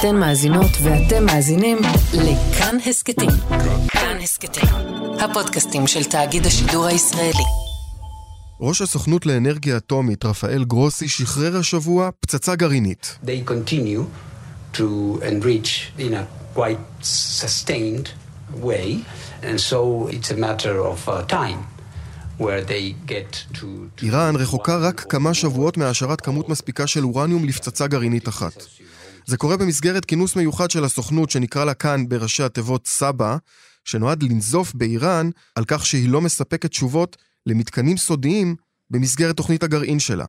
אתן מאזינות ואתם מאזינים לכאן הסכתים. כאן הסכתים, הפודקאסטים של תאגיד השידור הישראלי. ראש הסוכנות לאנרגיה אטומית, רפאל גרוסי, שחרר השבוע פצצה גרעינית. They continue to enrich in a quite sustained way, and so it's a matter of uh, time. where they get to... איראן רחוקה רק כמה שבועות מהשארת כמות מספיקה של אורניום לפצצה גרעינית אחת. זה קורה במסגרת כינוס מיוחד של הסוכנות שנקרא לה כאן בראשי התיבות סבא, שנועד לנזוף באיראן על כך שהיא לא מספקת תשובות למתקנים סודיים במסגרת תוכנית הגרעין שלה.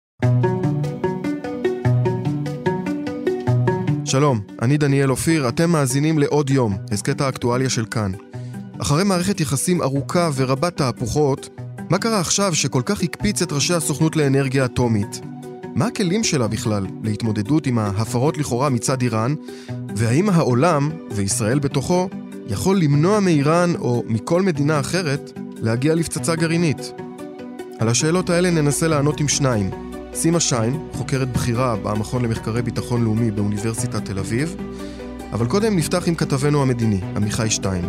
שלום, אני דניאל אופיר, אתם מאזינים לעוד יום, הסכת האקטואליה של כאן. אחרי מערכת יחסים ארוכה ורבת תהפוכות, מה קרה עכשיו שכל כך הקפיץ את ראשי הסוכנות לאנרגיה אטומית? מה הכלים שלה בכלל להתמודדות עם ההפרות לכאורה מצד איראן, והאם העולם, וישראל בתוכו, יכול למנוע מאיראן או מכל מדינה אחרת להגיע לפצצה גרעינית? על השאלות האלה ננסה לענות עם שניים. סימה שיין, חוקרת בכירה במכון למחקרי ביטחון לאומי באוניברסיטת תל אביב, אבל קודם נפתח עם כתבנו המדיני, עמיחי שטיין.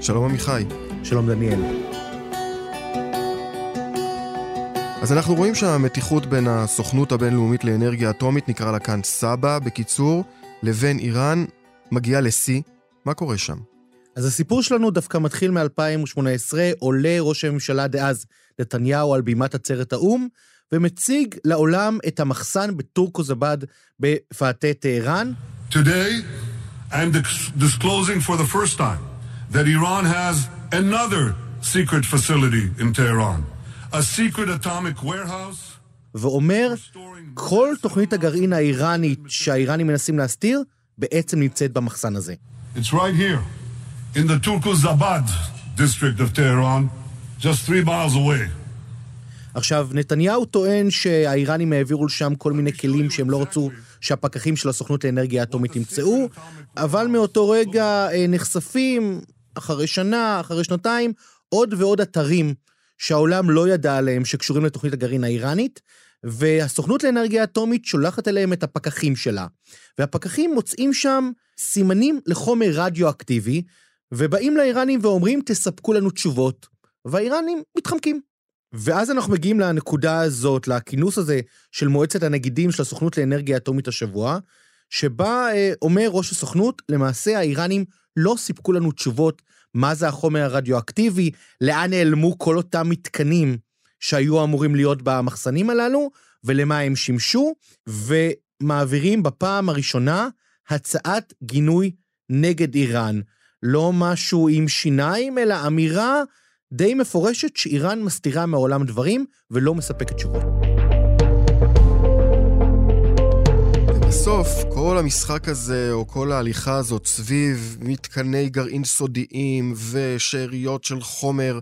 שלום עמיחי. שלום דניאל. אז אנחנו רואים שהמתיחות בין הסוכנות הבינלאומית לאנרגיה אטומית, נקרא לה כאן סבא בקיצור, לבין איראן מגיעה לשיא. מה קורה שם? אז הסיפור שלנו דווקא מתחיל מ-2018, עולה ראש הממשלה דאז נתניהו על בימת עצרת האו"ם, ומציג לעולם את המחסן בטורקו-זבד בפאתי טהרן. Today, I'm disclosing for the first time that Iran has another secret facility in Tehran. A secret atomic warehouse. ואומר, כל תוכנית הגרעין האיראנית שהאיראנים מנסים להסתיר, בעצם נמצאת במחסן הזה. It's right here, in the Turku-Zabad district of Tehran, just three miles away. עכשיו, נתניהו טוען שהאיראנים העבירו לשם כל מיני כלים שהם לא רצו שהפקחים של הסוכנות לאנרגיה אטומית ימצאו, אבל מאותו רגע אה, נחשפים, אחרי שנה, אחרי שנתיים, עוד ועוד אתרים שהעולם לא ידע עליהם שקשורים לתוכנית הגרעין האיראנית, והסוכנות לאנרגיה אטומית שולחת אליהם את הפקחים שלה. והפקחים מוצאים שם סימנים לחומר רדיואקטיבי, ובאים לאיראנים ואומרים, תספקו לנו תשובות, והאיראנים מתחמקים. ואז אנחנו מגיעים לנקודה הזאת, לכינוס הזה של מועצת הנגידים של הסוכנות לאנרגיה אטומית השבוע, שבה אה, אומר ראש הסוכנות, למעשה האיראנים לא סיפקו לנו תשובות מה זה החומר הרדיואקטיבי, לאן נעלמו כל אותם מתקנים שהיו אמורים להיות במחסנים הללו, ולמה הם שימשו, ומעבירים בפעם הראשונה הצעת גינוי נגד איראן. לא משהו עם שיניים, אלא אמירה די מפורשת שאיראן מסתירה מהעולם דברים ולא מספקת תשובות. בסוף, כל המשחק הזה, או כל ההליכה הזאת סביב מתקני גרעין סודיים ושאריות של חומר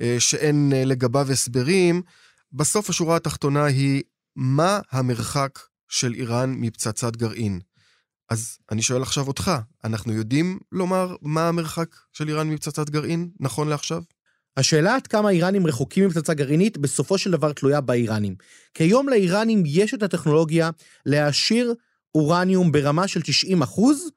אה, שאין אה, לגביו הסברים, בסוף השורה התחתונה היא, מה המרחק של איראן מפצצת גרעין? אז אני שואל עכשיו אותך, אנחנו יודעים לומר מה המרחק של איראן מפצצת גרעין, נכון לעכשיו? השאלה עד כמה האיראנים רחוקים מפצצה גרעינית, בסופו של דבר תלויה באיראנים. כי היום לאיראנים יש את הטכנולוגיה להעשיר אורניום ברמה של 90 אחוז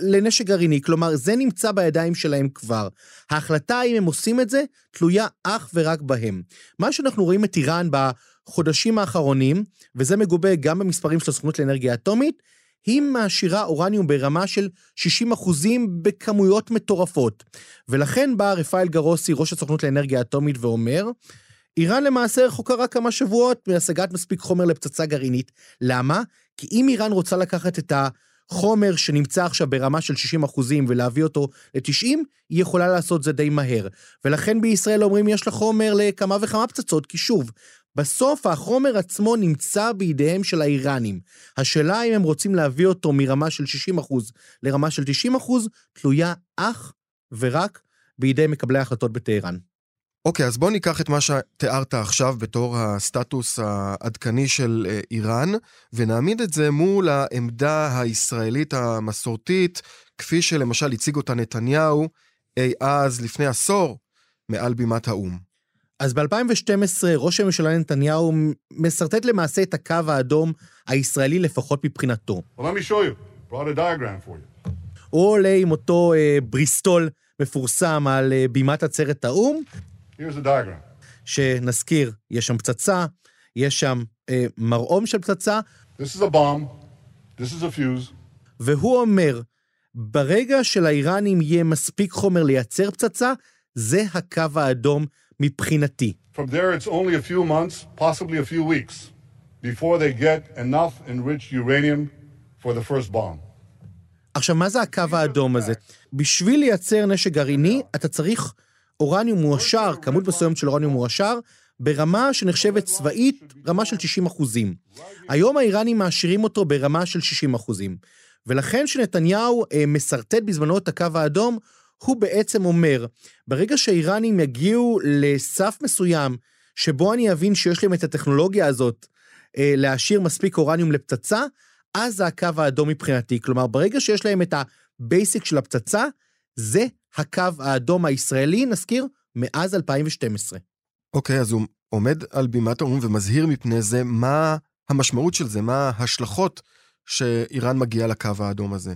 לנשק גרעיני, כלומר, זה נמצא בידיים שלהם כבר. ההחלטה אם הם עושים את זה, תלויה אך ורק בהם. מה שאנחנו רואים את איראן בחודשים האחרונים, וזה מגובה גם במספרים של הסוכנות לאנרגיה אטומית, היא מעשירה אורניום ברמה של 60 אחוזים בכמויות מטורפות. ולכן בא רפאל גרוסי, ראש הסוכנות לאנרגיה אטומית, ואומר, איראן למעשה רחוקה רק כמה שבועות מהשגת מספיק חומר לפצצה גרעינית. למה? כי אם איראן רוצה לקחת את החומר שנמצא עכשיו ברמה של 60 אחוזים ולהביא אותו ל-90, היא יכולה לעשות זה די מהר. ולכן בישראל אומרים יש לה חומר לכמה וכמה פצצות, כי שוב, בסוף החומר עצמו נמצא בידיהם של האיראנים. השאלה אם הם רוצים להביא אותו מרמה של 60 אחוז לרמה של 90 אחוז, תלויה אך ורק בידי מקבלי ההחלטות בטהרן. אוקיי, אז בוא ניקח את מה שתיארת עכשיו בתור הסטטוס העדכני של אה, איראן, ונעמיד את זה מול העמדה הישראלית המסורתית, כפי שלמשל הציג אותה נתניהו אי אז, לפני עשור, מעל בימת האו"ם. אז ב-2012 ראש הממשלה נתניהו משרטט למעשה את הקו האדום הישראלי לפחות מבחינתו. Well. הוא עולה עם אותו אה, בריסטול מפורסם על אה, בימת עצרת האו"ם. שנזכיר, יש שם פצצה, יש שם אה, מרעום של פצצה, This is a bomb. This is a fuse. והוא אומר, ברגע שלאיראנים יהיה מספיק חומר לייצר פצצה, זה הקו האדום מבחינתי. From there, it's only a few months, possibly a few weeks, before they get enough enriched uranium for the first bomb. עכשיו, מה זה הקו האדום הזה? בשביל לייצר נשק גרעיני, אתה צריך אורניום מועשר, כמות מסוימת של אורניום מועשר, ברמה שנחשבת צבאית, רמה של 60 אחוזים. היום האיראנים מעשירים אותו ברמה של 60 אחוזים. ולכן שנתניהו אה, מסרטט בזמנו את הקו האדום, הוא בעצם אומר, ברגע שהאיראנים יגיעו לסף מסוים, שבו אני אבין שיש להם את הטכנולוגיה הזאת אה, להעשיר מספיק אורניום לפצצה, אז זה הקו האדום מבחינתי. כלומר, ברגע שיש להם את ה basic של הפצצה, זה הקו האדום הישראלי, נזכיר, מאז 2012. אוקיי, אז הוא עומד על בימת האו"ם ומזהיר מפני זה, מה המשמעות של זה, מה ההשלכות שאיראן מגיעה לקו האדום הזה.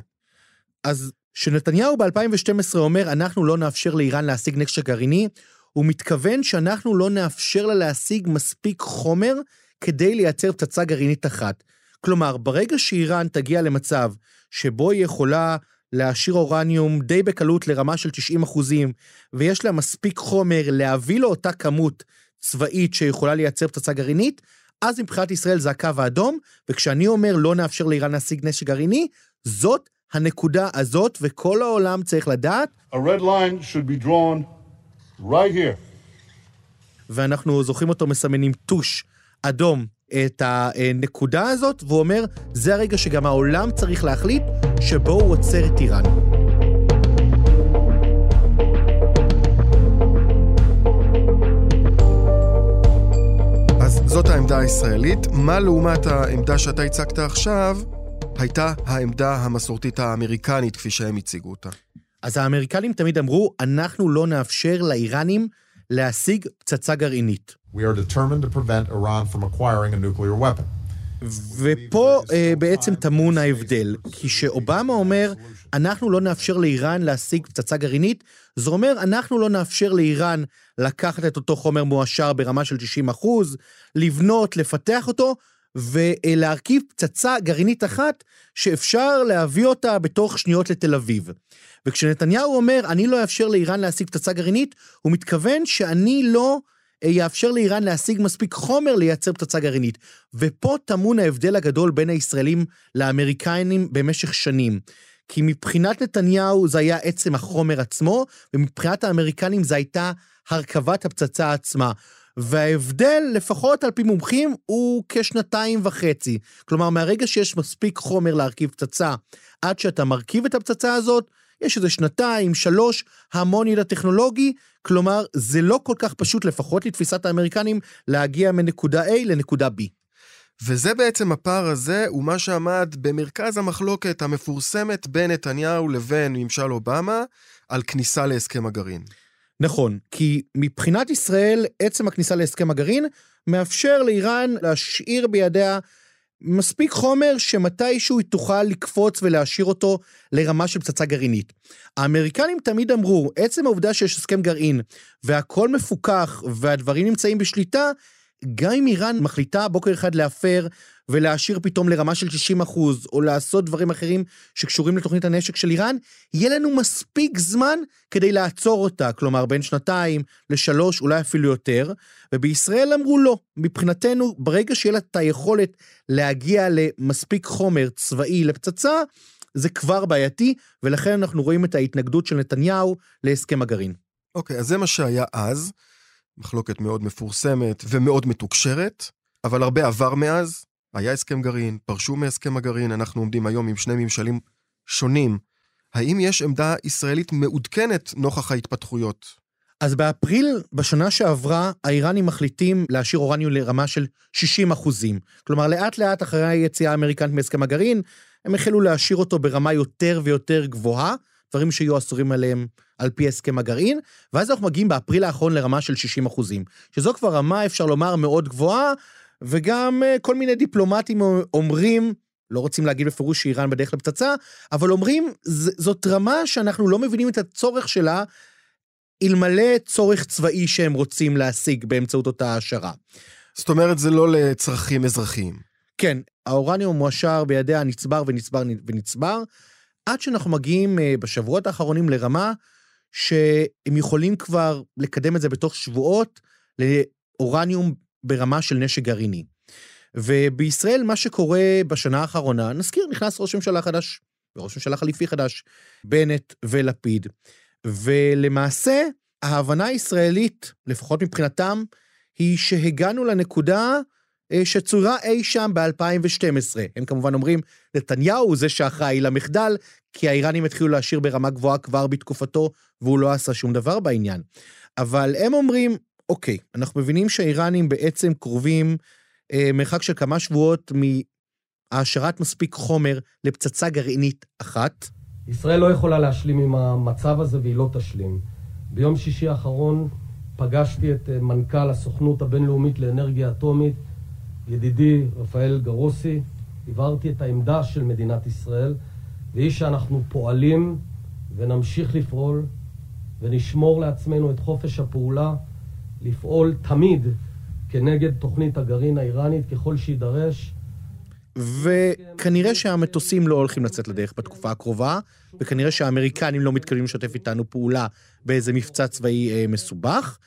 אז כשנתניהו ב-2012 אומר, אנחנו לא נאפשר לאיראן להשיג נשק גרעיני, הוא מתכוון שאנחנו לא נאפשר לה להשיג מספיק חומר כדי לייצר פצצה גרעינית אחת. כלומר, ברגע שאיראן תגיע למצב שבו היא יכולה להשאיר אורניום די בקלות לרמה של 90 אחוזים, ויש לה מספיק חומר להביא לאותה כמות צבאית שיכולה לייצר פצצה גרעינית, אז מבחינת ישראל זה הקו האדום, וכשאני אומר לא נאפשר לאיראן להשיג נשק גרעיני, זאת הנקודה הזאת, וכל העולם צריך לדעת, A red line should be drawn right here. ואנחנו זוכרים אותו מסמנים טוש אדום את הנקודה הזאת, והוא אומר, זה הרגע שגם העולם צריך להחליט שבו הוא עוצר את איראן. אז זאת העמדה הישראלית. מה לעומת העמדה שאתה הצגת עכשיו, הייתה העמדה המסורתית האמריקנית, כפי שהם הציגו אותה. אז האמריקנים תמיד אמרו, אנחנו לא נאפשר לאיראנים להשיג פצצה גרעינית. We are determined to prevent Iran from acquiring a nuclear weapon. ופה אה, בעצם טמון ההבדל, כי שאובמה אומר, אנחנו לא נאפשר לאיראן להשיג פצצה גרעינית, זה אומר, אנחנו לא נאפשר לאיראן לקחת את אותו חומר מועשר ברמה של 90 אחוז, לבנות, לפתח אותו, ולהרכיב פצצה גרעינית אחת שאפשר להביא אותה בתוך שניות לתל אביב. וכשנתניהו אומר, אני לא אאפשר לאיראן להשיג פצצה גרעינית, הוא מתכוון שאני לא יאפשר לאיראן להשיג מספיק חומר לייצר פצצה גרעינית. ופה טמון ההבדל הגדול בין הישראלים לאמריקאים במשך שנים. כי מבחינת נתניהו זה היה עצם החומר עצמו, ומבחינת האמריקנים זה הייתה הרכבת הפצצה עצמה. וההבדל, לפחות על פי מומחים, הוא כשנתיים וחצי. כלומר, מהרגע שיש מספיק חומר להרכיב פצצה, עד שאתה מרכיב את הפצצה הזאת, יש איזה שנתיים, שלוש, המון ידע טכנולוגי, כלומר, זה לא כל כך פשוט, לפחות לתפיסת האמריקנים, להגיע מנקודה A לנקודה B. וזה בעצם הפער הזה, הוא מה שעמד במרכז המחלוקת המפורסמת בין נתניהו לבין ממשל אובמה על כניסה להסכם הגרעין. נכון, כי מבחינת ישראל, עצם הכניסה להסכם הגרעין מאפשר לאיראן להשאיר בידיה מספיק חומר שמתישהו היא תוכל לקפוץ ולהשאיר אותו לרמה של פצצה גרעינית. האמריקנים תמיד אמרו, עצם העובדה שיש הסכם גרעין והכל מפוקח והדברים נמצאים בשליטה, גם אם איראן מחליטה בוקר אחד להפר ולהשאיר פתאום לרמה של 60 אחוז, או לעשות דברים אחרים שקשורים לתוכנית הנשק של איראן, יהיה לנו מספיק זמן כדי לעצור אותה, כלומר בין שנתיים לשלוש, אולי אפילו יותר, ובישראל אמרו לא, מבחינתנו, ברגע שיהיה לה את היכולת להגיע למספיק חומר צבאי לפצצה, זה כבר בעייתי, ולכן אנחנו רואים את ההתנגדות של נתניהו להסכם הגרעין. אוקיי, אז זה מה שהיה אז, מחלוקת מאוד מפורסמת ומאוד מתוקשרת, אבל הרבה עבר מאז, היה הסכם גרעין, פרשו מהסכם הגרעין, אנחנו עומדים היום עם שני ממשלים שונים. האם יש עמדה ישראלית מעודכנת נוכח ההתפתחויות? אז באפריל בשנה שעברה, האיראנים מחליטים להשאיר אורניום לרמה של 60 אחוזים. כלומר, לאט לאט אחרי היציאה האמריקנית מהסכם הגרעין, הם החלו להשאיר אותו ברמה יותר ויותר גבוהה, דברים שיהיו אסורים עליהם על פי הסכם הגרעין, ואז אנחנו מגיעים באפריל האחרון לרמה של 60 אחוזים. שזו כבר רמה, אפשר לומר, מאוד גבוהה, וגם אה, כל מיני דיפלומטים אומרים, לא רוצים להגיד בפירוש שאיראן בדרך לפצצה, אבל אומרים, זאת רמה שאנחנו לא מבינים את הצורך שלה, אלמלא צורך צבאי שהם רוצים להשיג באמצעות אותה העשרה. זאת אומרת, זה לא לצרכים אזרחיים. כן, האורניום מועשר בידיה נצבר ונצבר ונצבר, עד שאנחנו מגיעים אה, בשבועות האחרונים לרמה שהם יכולים כבר לקדם את זה בתוך שבועות לאורניום ברמה של נשק גרעיני. ובישראל מה שקורה בשנה האחרונה, נזכיר, נכנס ראש ממשלה חדש, וראש ממשלה חליפי חדש, בנט ולפיד. ולמעשה, ההבנה הישראלית, לפחות מבחינתם, היא שהגענו לנקודה אה, שצורה אי שם ב-2012. הם כמובן אומרים, נתניהו הוא זה שאחראי למחדל, כי האיראנים התחילו להשאיר ברמה גבוהה כבר בתקופתו, והוא לא עשה שום דבר בעניין. אבל הם אומרים, אוקיי, אנחנו מבינים שהאיראנים בעצם קרובים אה, מרחק של כמה שבועות מהעשרת מספיק חומר לפצצה גרעינית אחת. ישראל לא יכולה להשלים עם המצב הזה והיא לא תשלים. ביום שישי האחרון פגשתי את אה, מנכ"ל הסוכנות הבינלאומית לאנרגיה אטומית, ידידי רפאל גרוסי, הבהרתי את העמדה של מדינת ישראל, והיא שאנחנו פועלים ונמשיך לפעול ונשמור לעצמנו את חופש הפעולה, לפעול תמיד כנגד תוכנית הגרעין האיראנית ככל שיידרש. וכנראה שהמטוסים לא הולכים לצאת לדרך בתקופה הקרובה, וכנראה שהאמריקנים לא מתכוונים לשתף איתנו פעולה באיזה מבצע צבאי אה, מסובך.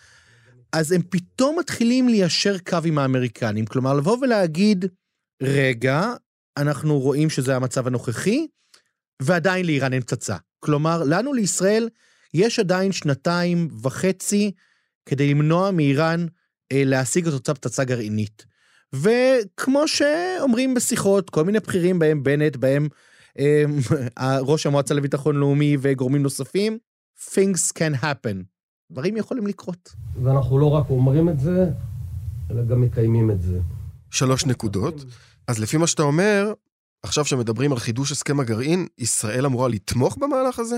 אז הם פתאום מתחילים ליישר קו עם האמריקנים. כלומר, לבוא ולהגיד, רגע, אנחנו רואים שזה המצב הנוכחי, ועדיין לאיראן אין פצצה. כלומר, לנו, לישראל, יש עדיין שנתיים וחצי כדי למנוע מאיראן אה, להשיג את אותה פצצה גרעינית. וכמו שאומרים בשיחות, כל מיני בכירים, בהם בנט, בהם אה, ראש המועצה לביטחון לאומי וגורמים נוספים, things can happen. דברים יכולים לקרות. ואנחנו לא רק אומרים את זה, אלא גם מקיימים את זה. שלוש נקודות. אז לפי מה שאתה אומר, עכשיו שמדברים על חידוש הסכם הגרעין, ישראל אמורה לתמוך במהלך הזה?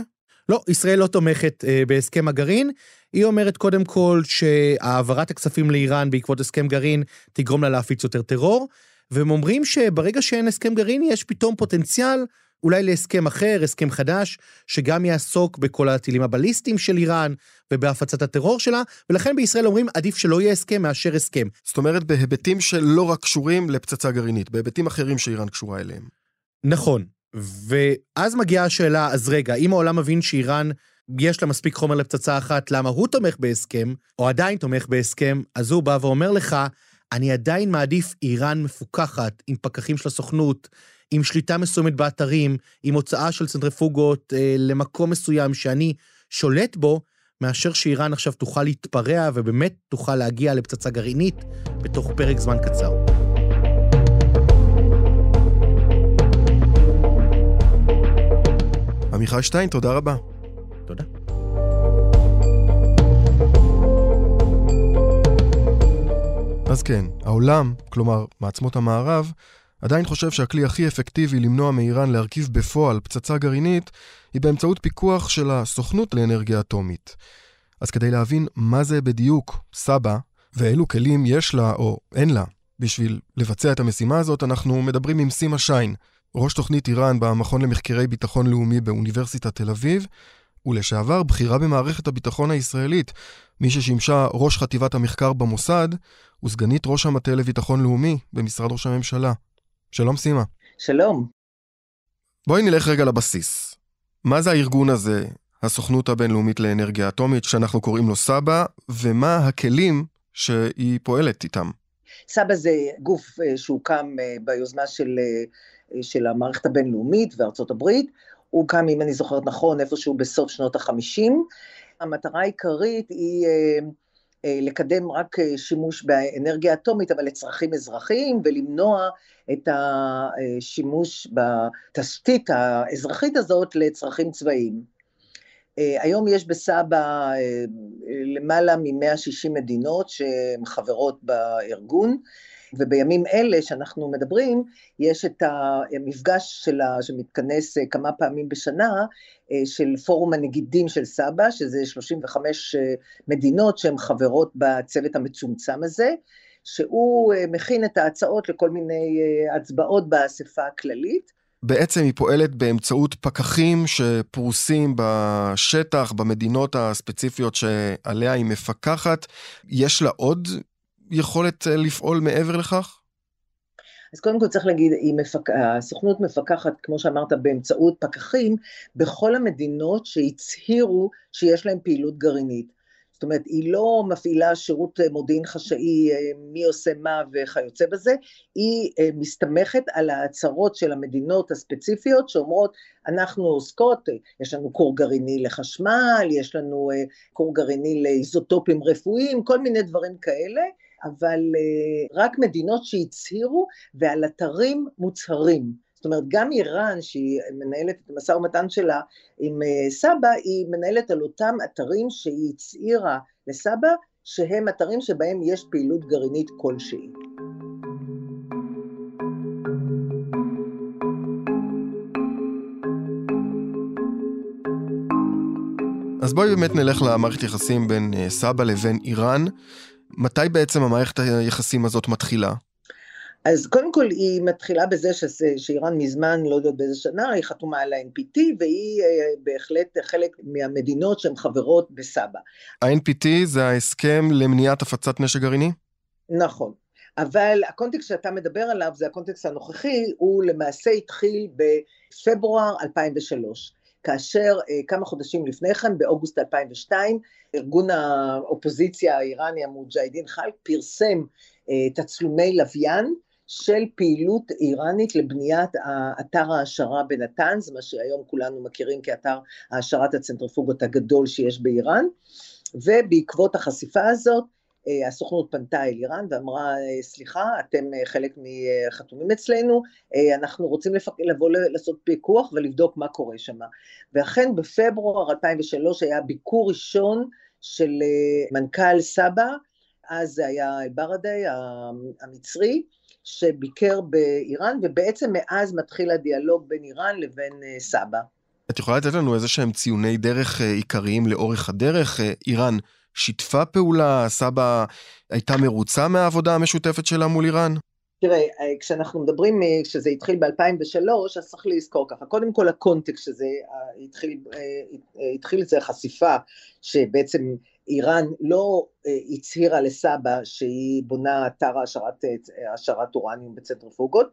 לא, ישראל לא תומכת אה, בהסכם הגרעין. היא אומרת קודם כל שהעברת הכספים לאיראן בעקבות הסכם גרעין תגרום לה להפיץ יותר טרור, והם אומרים שברגע שאין הסכם גרעין יש פתאום פוטנציאל אולי להסכם אחר, הסכם חדש, שגם יעסוק בכל הטילים הבליסטיים של איראן ובהפצת הטרור שלה, ולכן בישראל אומרים עדיף שלא יהיה הסכם מאשר הסכם. זאת אומרת בהיבטים שלא רק קשורים לפצצה גרעינית, בהיבטים אחרים שאיראן קשורה אליהם. נכון, ואז מגיעה השאלה, אז רגע, אם העולם מבין שאיראן, יש לה מספיק חומר לפצצה אחת, למה הוא תומך בהסכם, או עדיין תומך בהסכם, אז הוא בא ואומר לך, אני עדיין מעדיף איראן מפוקחת, עם פקחים של הסוכנות, עם שליטה מסוימת באתרים, עם הוצאה של צנטריפוגות אה, למקום מסוים שאני שולט בו, מאשר שאיראן עכשיו תוכל להתפרע ובאמת תוכל להגיע לפצצה גרעינית בתוך פרק זמן קצר. עמיחי שטיין, תודה רבה. תודה. אז כן, העולם, כלומר מעצמות המערב, עדיין חושב שהכלי הכי אפקטיבי למנוע מאיראן להרכיב בפועל פצצה גרעינית, היא באמצעות פיקוח של הסוכנות לאנרגיה אטומית. אז כדי להבין מה זה בדיוק סבא, ואילו כלים יש לה או אין לה בשביל לבצע את המשימה הזאת, אנחנו מדברים עם סימה שיין, ראש תוכנית איראן במכון למחקרי ביטחון לאומי באוניברסיטת תל אביב, ולשעבר בכירה במערכת הביטחון הישראלית, מי ששימשה ראש חטיבת המחקר במוסד, וסגנית ראש המטה לביטחון לאומי במשרד ראש הממשלה. שלום סימה. שלום. בואי נלך רגע לבסיס. מה זה הארגון הזה, הסוכנות הבינלאומית לאנרגיה אטומית, שאנחנו קוראים לו סבא, ומה הכלים שהיא פועלת איתם? סבא זה גוף אה, שהוקם אה, ביוזמה של, אה, של המערכת הבינלאומית וארצות הברית. הוא קם, אם אני זוכרת נכון, איפשהו בסוף שנות החמישים. המטרה העיקרית היא לקדם רק אה, שימוש באנרגיה אטומית, אבל לצרכים אזרחיים, ולמנוע את השימוש בתשתית האזרחית הזאת לצרכים צבאיים. אה, היום יש בסבא למעלה מ-160 מדינות שהן חברות בארגון, ובימים אלה שאנחנו מדברים, יש את המפגש שלה, שמתכנס אה, כמה פעמים בשנה, אה, של פורום הנגידים של סבא, שזה 35 אה, מדינות שהן חברות בצוות המצומצם הזה, שהוא מכין את ההצעות לכל מיני הצבעות באספה הכללית. בעצם היא פועלת באמצעות פקחים שפרוסים בשטח, במדינות הספציפיות שעליה היא מפקחת. יש לה עוד יכולת אה, לפעול מעבר לכך? אז קודם כל צריך להגיד, מפק... הסוכנות מפקחת, כמו שאמרת, באמצעות פקחים, בכל המדינות שהצהירו שיש להם פעילות גרעינית. זאת אומרת, היא לא מפעילה שירות מודיעין חשאי, אה, מי עושה מה וכיוצא בזה, היא אה, מסתמכת על ההצהרות של המדינות הספציפיות שאומרות, אנחנו עוסקות, יש לנו כור גרעיני לחשמל, יש לנו אה, כור גרעיני לאיזוטופים רפואיים, כל מיני דברים כאלה, אבל רק מדינות שהצהירו ועל אתרים מוצהרים. זאת אומרת, גם איראן, שהיא מנהלת את המשא ומתן שלה עם אה, סבא, היא מנהלת על אותם אתרים שהיא הצהירה לסבא, שהם אתרים שבהם יש פעילות גרעינית כלשהי. אז בואי באמת נלך למערכת יחסים בין אה, סבא לבין איראן. מתי בעצם המערכת היחסים הזאת מתחילה? אז קודם כל היא מתחילה בזה שזה, שאיראן מזמן, לא יודעת באיזה שנה, היא חתומה על ה-NPT והיא אה, בהחלט חלק מהמדינות שהן חברות בסבא. ה-NPT זה ההסכם למניעת הפצת נשק גרעיני? נכון. אבל הקונטקסט שאתה מדבר עליו, זה הקונטקסט הנוכחי, הוא למעשה התחיל בפברואר 2003. כאשר אה, כמה חודשים לפני כן, באוגוסט 2002, ארגון האופוזיציה האיראני המוג'הדין חלק פרסם אה, תצלומי לוויין של פעילות איראנית לבניית אתר ההעשרה בנתנז, מה שהיום כולנו מכירים כאתר העשרת הצנטריפוגות הגדול שיש באיראן, ובעקבות החשיפה הזאת, הסוכנות פנתה אל איראן ואמרה, אה, סליחה, אתם אה, חלק מחתומים אצלנו, אנחנו רוצים לפק... לבוא לעשות פיקוח ולבדוק מה קורה שם. ואכן בפברואר 2003 היה ביקור ראשון של מנכ"ל סבא, אז זה היה ברדי המצרי, שביקר באיראן, ובעצם מאז מתחיל הדיאלוג בין איראן לבין אה, סבא. את יכולה לתת לנו איזה שהם ציוני דרך אה, עיקריים לאורך הדרך? אה, איראן שיתפה פעולה? סבא הייתה מרוצה מהעבודה המשותפת שלה מול איראן? תראה, כשאנחנו מדברים, כשזה התחיל ב-2003, אז צריך לזכור ככה, קודם כל הקונטקסט שזה התחיל, התחיל זה חשיפה שבעצם איראן לא אה, הצהירה לסבא שהיא בונה אתר אה, העשרת אורניום בצנטריפוגות,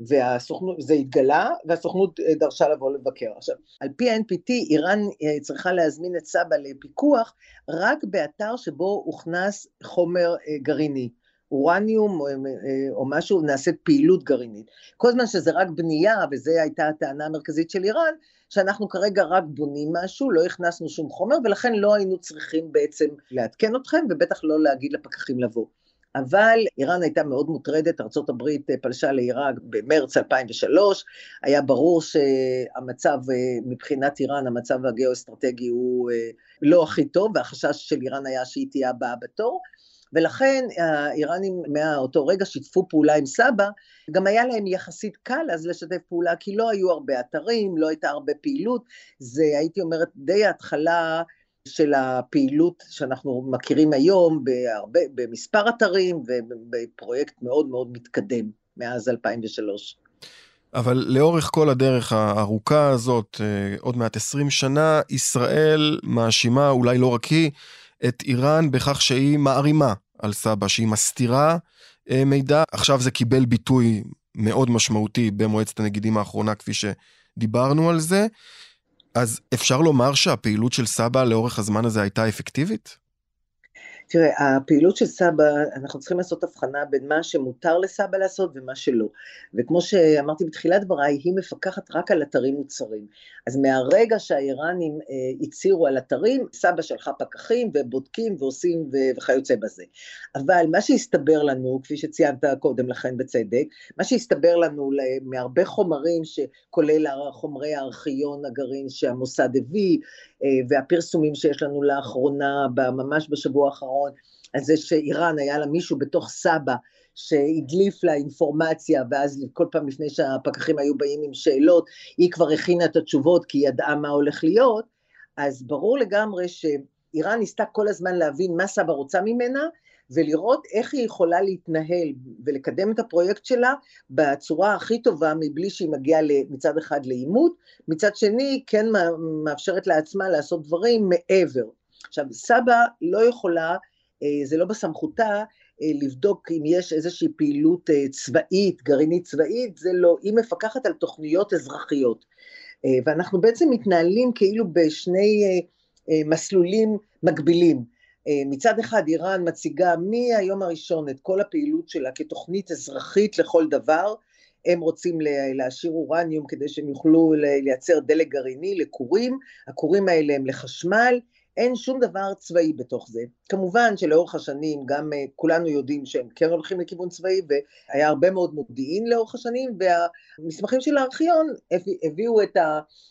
וזה התגלה, והסוכנות אה, דרשה לבוא לבקר. עכשיו, על פי ה-NPT, איראן צריכה להזמין את סבא לפיקוח רק באתר שבו הוכנס חומר גרעיני. אורניום או, או משהו, נעשית פעילות גרעינית. כל זמן שזה רק בנייה, וזו הייתה הטענה המרכזית של איראן, שאנחנו כרגע רק בונים משהו, לא הכנסנו שום חומר, ולכן לא היינו צריכים בעצם לעדכן אתכם, ובטח לא להגיד לפקחים לבוא. אבל איראן הייתה מאוד מוטרדת, ארה"ב אה, פלשה לעיראק במרץ 2003, היה ברור שהמצב אה, מבחינת איראן, המצב הגיאו-אסטרטגי הוא אה, לא הכי טוב, והחשש של איראן היה שהיא תהיה הבאה בתור, ולכן האיראנים מאותו רגע שיתפו פעולה עם סבא, גם היה להם יחסית קל אז לשתף פעולה, כי לא היו הרבה אתרים, לא הייתה הרבה פעילות, זה הייתי אומרת די ההתחלה של הפעילות שאנחנו מכירים היום בהרבה, במספר אתרים ובפרויקט מאוד מאוד מתקדם מאז 2003. אבל לאורך כל הדרך הארוכה הזאת, אה, עוד מעט 20 שנה, ישראל מאשימה, אולי לא רק היא, את איראן בכך שהיא מערימה על סבא, שהיא מסתירה אה, מידע. עכשיו זה קיבל ביטוי מאוד משמעותי במועצת הנגידים האחרונה, כפי שדיברנו על זה. אז אפשר לומר שהפעילות של סבא לאורך הזמן הזה הייתה אפקטיבית? תראה, הפעילות של סבא, אנחנו צריכים לעשות הבחנה בין מה שמותר לסבא לעשות ומה שלא. וכמו שאמרתי בתחילת דבריי, היא מפקחת רק על אתרים מוצרים. אז מהרגע שהאיראנים אה, הצהירו על אתרים, סבא שלחה פקחים ובודקים ועושים וכיוצא בזה. אבל מה שהסתבר לנו, כפי שציינת קודם לכן בצדק, מה שהסתבר לנו מהרבה חומרים, שכולל חומרי הארכיון הגרעין שהמוסד הביא, אה, והפרסומים שיש לנו לאחרונה, ממש בשבוע האחרון, על זה שאיראן היה לה מישהו בתוך סבא שהדליף לה אינפורמציה, ואז כל פעם לפני שהפקחים היו באים עם שאלות, היא כבר הכינה את התשובות כי היא ידעה מה הולך להיות, אז ברור לגמרי שאיראן ניסתה כל הזמן להבין מה סבא רוצה ממנה, ולראות איך היא יכולה להתנהל ולקדם את הפרויקט שלה בצורה הכי טובה מבלי שהיא מגיעה מצד אחד לעימות, מצד שני כן מאפשרת לעצמה לעשות דברים מעבר. עכשיו סבא לא יכולה, אה, זה לא בסמכותה, אה, לבדוק אם יש איזושהי פעילות אה, צבאית, גרעינית צבאית, זה לא, היא מפקחת על תוכניות אזרחיות. ואנחנו בעצם מתנהלים כאילו בשני מסלולים מקבילים. מצד אחד איראן מציגה מהיום הראשון את כל הפעילות שלה כתוכנית אזרחית לכל דבר, הם רוצים להשאיר אורניום כדי שהם יוכלו לייצר דלק גרעיני לכורים, הכורים האלה הם לחשמל, אין שום דבר צבאי בתוך זה. כמובן שלאורך השנים גם uh, כולנו יודעים שהם כן הולכים לכיוון צבאי והיה הרבה מאוד מודיעין לאורך השנים והמסמכים של הארכיון הביאו את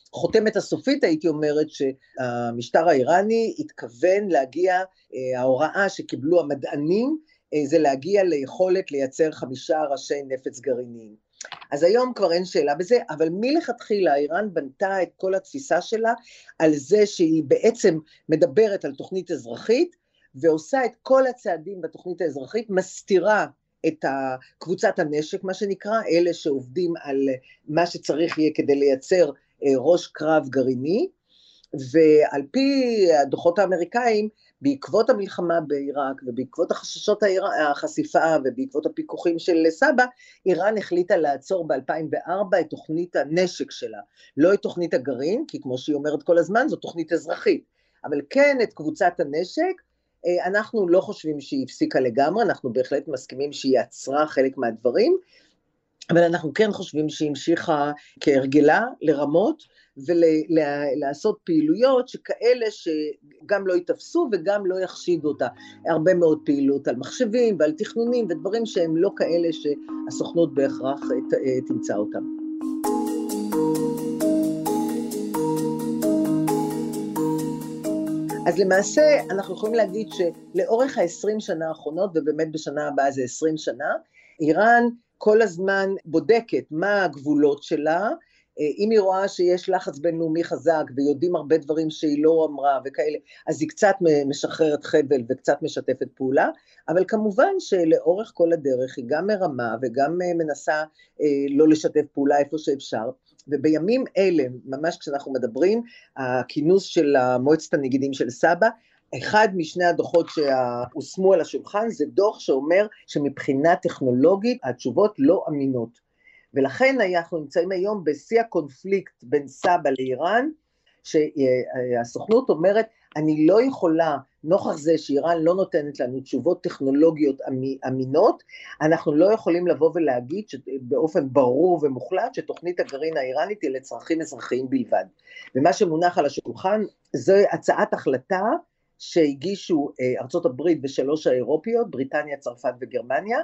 החותמת הסופית הייתי אומרת שהמשטר האיראני התכוון להגיע, uh, ההוראה שקיבלו המדענים uh, זה להגיע ליכולת לייצר חמישה ראשי נפץ גרעיניים. אז היום כבר אין שאלה בזה, אבל מלכתחילה איראן בנתה את כל התפיסה שלה על זה שהיא בעצם מדברת על תוכנית אזרחית, ועושה את כל הצעדים בתוכנית האזרחית, מסתירה את קבוצת הנשק, מה שנקרא, אלה שעובדים על מה שצריך יהיה כדי לייצר אה, ראש קרב גרעיני, ועל פי הדוחות האמריקאים, בעקבות המלחמה בעיראק ובעקבות החששות החשיפה ובעקבות הפיקוחים של סבא, איראן החליטה לעצור ב-2004 את תוכנית הנשק שלה, לא את תוכנית הגרעין, כי כמו שהיא אומרת כל הזמן, זו תוכנית אזרחית, אבל כן את קבוצת הנשק, אה, אנחנו לא חושבים שהיא הפסיקה לגמרי, אנחנו בהחלט מסכימים שהיא עצרה חלק מהדברים, אבל אנחנו כן חושבים שהיא המשיכה כהרגלה לרמות ולעשות פעילויות שכאלה שגם לא ייתפסו וגם לא יחשידו אותה. הרבה מאוד פעילות על מחשבים ועל תכנונים ודברים שהם לא כאלה שהסוכנות בהכרח תמצא אותם. אז למעשה אנחנו יכולים להגיד שלאורך ה-20 שנה האחרונות, ובאמת בשנה הבאה זה 20 שנה, איראן כל הזמן בודקת מה הגבולות שלה, אה, אם היא רואה שיש לחץ בינלאומי חזק ויודעים הרבה דברים שהיא לא אמרה וכאלה, אז היא קצת משחררת חבל וקצת משתפת פעולה, אבל כמובן שלאורך כל הדרך היא גם מרמה וגם אה, מנסה אה, לא לשתף פעולה איפה שאפשר, ובימים אלה, ממש כשאנחנו מדברים, הכינוס של מועצת הנגידים של סבא, אחד משני הדוחות שהושמו על השולחן זה דוח שאומר שמבחינה טכנולוגית התשובות לא אמינות. ולכן אנחנו נמצאים היום בשיא הקונפליקט בין סבא לאיראן, שהסוכנות אומרת, אני לא יכולה, נוכח זה שאיראן לא נותנת לנו תשובות טכנולוגיות אמינות, אנחנו לא יכולים לבוא ולהגיד באופן ברור ומוחלט שתוכנית הגרעין האיראנית היא לצרכים אזרחיים בלבד. ומה שמונח על השולחן זו הצעת החלטה שהגישו אה, ארצות הברית ושלוש האירופיות, בריטניה, צרפת וגרמניה,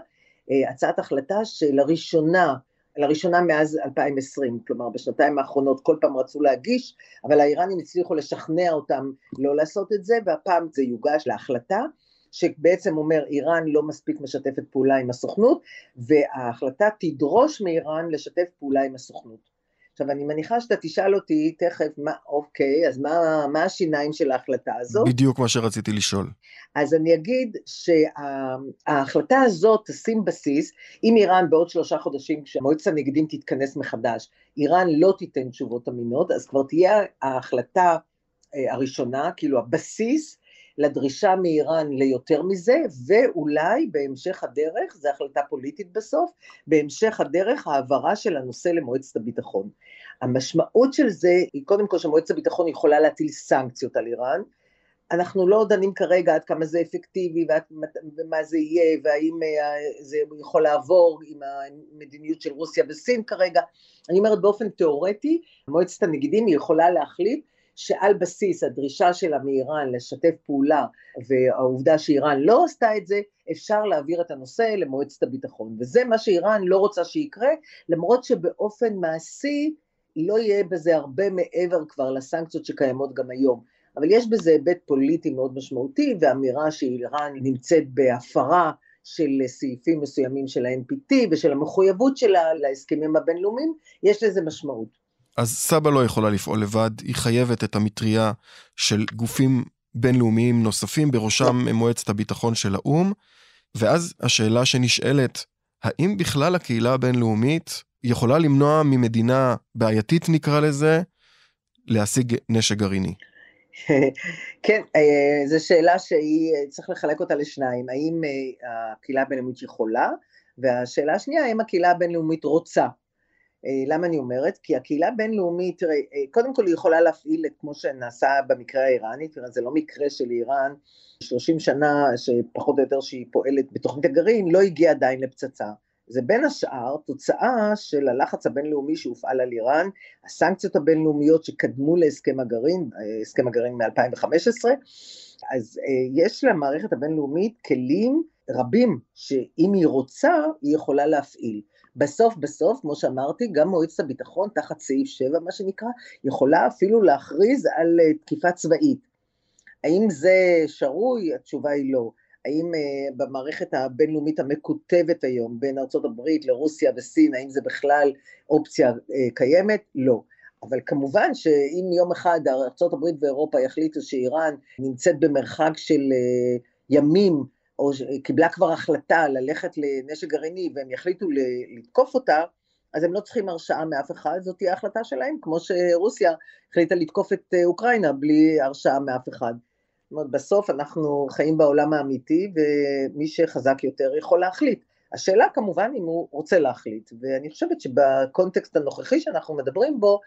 אה, הצעת החלטה שלראשונה לראשונה מאז 2020, כלומר בשנתיים האחרונות כל פעם רצו להגיש, אבל האיראנים הצליחו לשכנע אותם לא לעשות את זה, והפעם זה יוגש להחלטה, שבעצם אומר איראן לא מספיק משתפת פעולה עם הסוכנות, וההחלטה תדרוש מאיראן לשתף פעולה עם הסוכנות. עכשיו, אני מניחה שאתה תשאל אותי תכף, מה, אוקיי, אז מה, מה השיניים של ההחלטה הזאת? בדיוק מה שרציתי לשאול. אז אני אגיד שההחלטה שה, הזאת תשים בסיס, אם איראן בעוד שלושה חודשים, כשמועצת הנגדים תתכנס מחדש, איראן לא תיתן תשובות אמינות, אז כבר תהיה ההחלטה אה, הראשונה, כאילו הבסיס לדרישה מאיראן ליותר מזה, ואולי בהמשך הדרך, זו החלטה פוליטית בסוף, בהמשך הדרך העברה של הנושא למועצת הביטחון. המשמעות של זה היא קודם כל שמועצת הביטחון יכולה להטיל סנקציות על איראן, אנחנו לא דנים כרגע עד כמה זה אפקטיבי ומה זה יהיה והאם אה, זה יכול לעבור עם המדיניות של רוסיה וסין כרגע. אני אומרת באופן תיאורטי, מועצת הנגידים יכולה להחליט שעל בסיס הדרישה שלה מאיראן לשתף פעולה והעובדה שאיראן לא עשתה את זה, אפשר להעביר את הנושא למועצת הביטחון. וזה מה שאיראן לא רוצה שיקרה, למרות שבאופן מעשי לא יהיה בזה הרבה מעבר כבר לסנקציות שקיימות גם היום. אבל יש בזה היבט פוליטי מאוד משמעותי, ואמירה שאיראן נמצאת בהפרה של סעיפים מסוימים של ה-NPT ושל המחויבות שלה להסכמים הבינלאומיים, יש לזה משמעות. אז סבא לא יכולה לפעול לבד, היא חייבת את המטריה של גופים בינלאומיים נוספים, בראשם מועצת הביטחון של האו"ם, ואז השאלה שנשאלת, האם בכלל הקהילה הבינלאומית יכולה למנוע ממדינה בעייתית נקרא לזה, להשיג נשק גרעיני? כן, אה, זו שאלה שהיא, צריך לחלק אותה לשניים, האם אה, הקהילה הבינלאומית יכולה, והשאלה השנייה, האם הקהילה הבינלאומית רוצה. אה, למה אני אומרת? כי הקהילה הבינלאומית, תראה, קודם כל היא יכולה להפעיל את כמו שנעשה במקרה האיראני, תראה, זה לא מקרה של איראן, 30 שנה שפחות או יותר שהיא פועלת בתוכנית הגרעין, לא הגיעה עדיין לפצצה. זה בין השאר תוצאה של הלחץ הבינלאומי שהופעל על איראן, הסנקציות הבינלאומיות שקדמו להסכם הגרעין, הסכם הגרעין מ-2015, אז אה, יש למערכת הבינלאומית כלים רבים שאם היא רוצה, היא יכולה להפעיל. בסוף בסוף, כמו שאמרתי, גם מועצת הביטחון, תחת סעיף 7 מה שנקרא, יכולה אפילו להכריז על אה, תקיפה צבאית. האם זה שרוי? התשובה היא לא. האם uh, במערכת הבינלאומית המקוטבת היום בין ארה"ב לרוסיה וסין, האם זה בכלל אופציה uh, קיימת? לא. אבל כמובן שאם יום אחד ארה"ב ואירופה יחליטו שאיראן נמצאת במרחק של uh, ימים, או קיבלה כבר החלטה ללכת לנשק גרעיני והם יחליטו לתקוף אותה, אז הם לא צריכים הרשאה מאף אחד, זאת תהיה החלטה שלהם, כמו שרוסיה החליטה לתקוף את אוקראינה בלי הרשאה מאף אחד. זאת אומרת, בסוף אנחנו חיים בעולם האמיתי, ומי שחזק יותר יכול להחליט. השאלה כמובן אם הוא רוצה להחליט, ואני חושבת שבקונטקסט הנוכחי שאנחנו מדברים בו,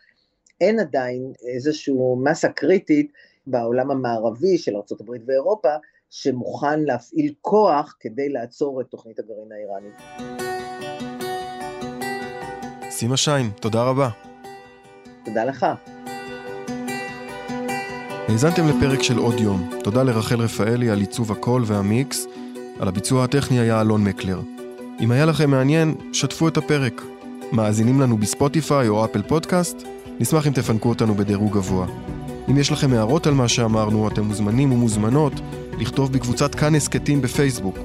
אין עדיין איזושהי מסה קריטית בעולם המערבי של ארה"ב ואירופה, שמוכן להפעיל כוח כדי לעצור את תוכנית הגרעין האיראנית. סימה שיין, תודה רבה. תודה לך. האזנתם לפרק של עוד יום. תודה לרחל רפאלי על עיצוב הקול והמיקס. על הביצוע הטכני היה אלון מקלר. אם היה לכם מעניין, שתפו את הפרק. מאזינים לנו בספוטיפיי או אפל פודקאסט? נשמח אם תפנקו אותנו בדירוג גבוה. אם יש לכם הערות על מה שאמרנו, אתם מוזמנים ומוזמנות לכתוב בקבוצת כאן הסכתים בפייסבוק.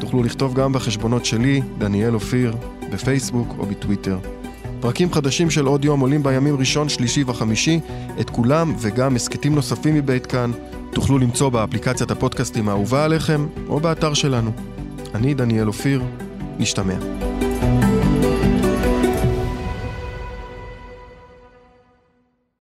תוכלו לכתוב גם בחשבונות שלי, דניאל אופיר, בפייסבוק או בטוויטר. פרקים חדשים של עוד יום עולים בימים ראשון, שלישי וחמישי, את כולם וגם הסכתים נוספים מבית כאן תוכלו למצוא באפליקציית הפודקאסטים האהובה עליכם או באתר שלנו. אני דניאל אופיר, נשתמע.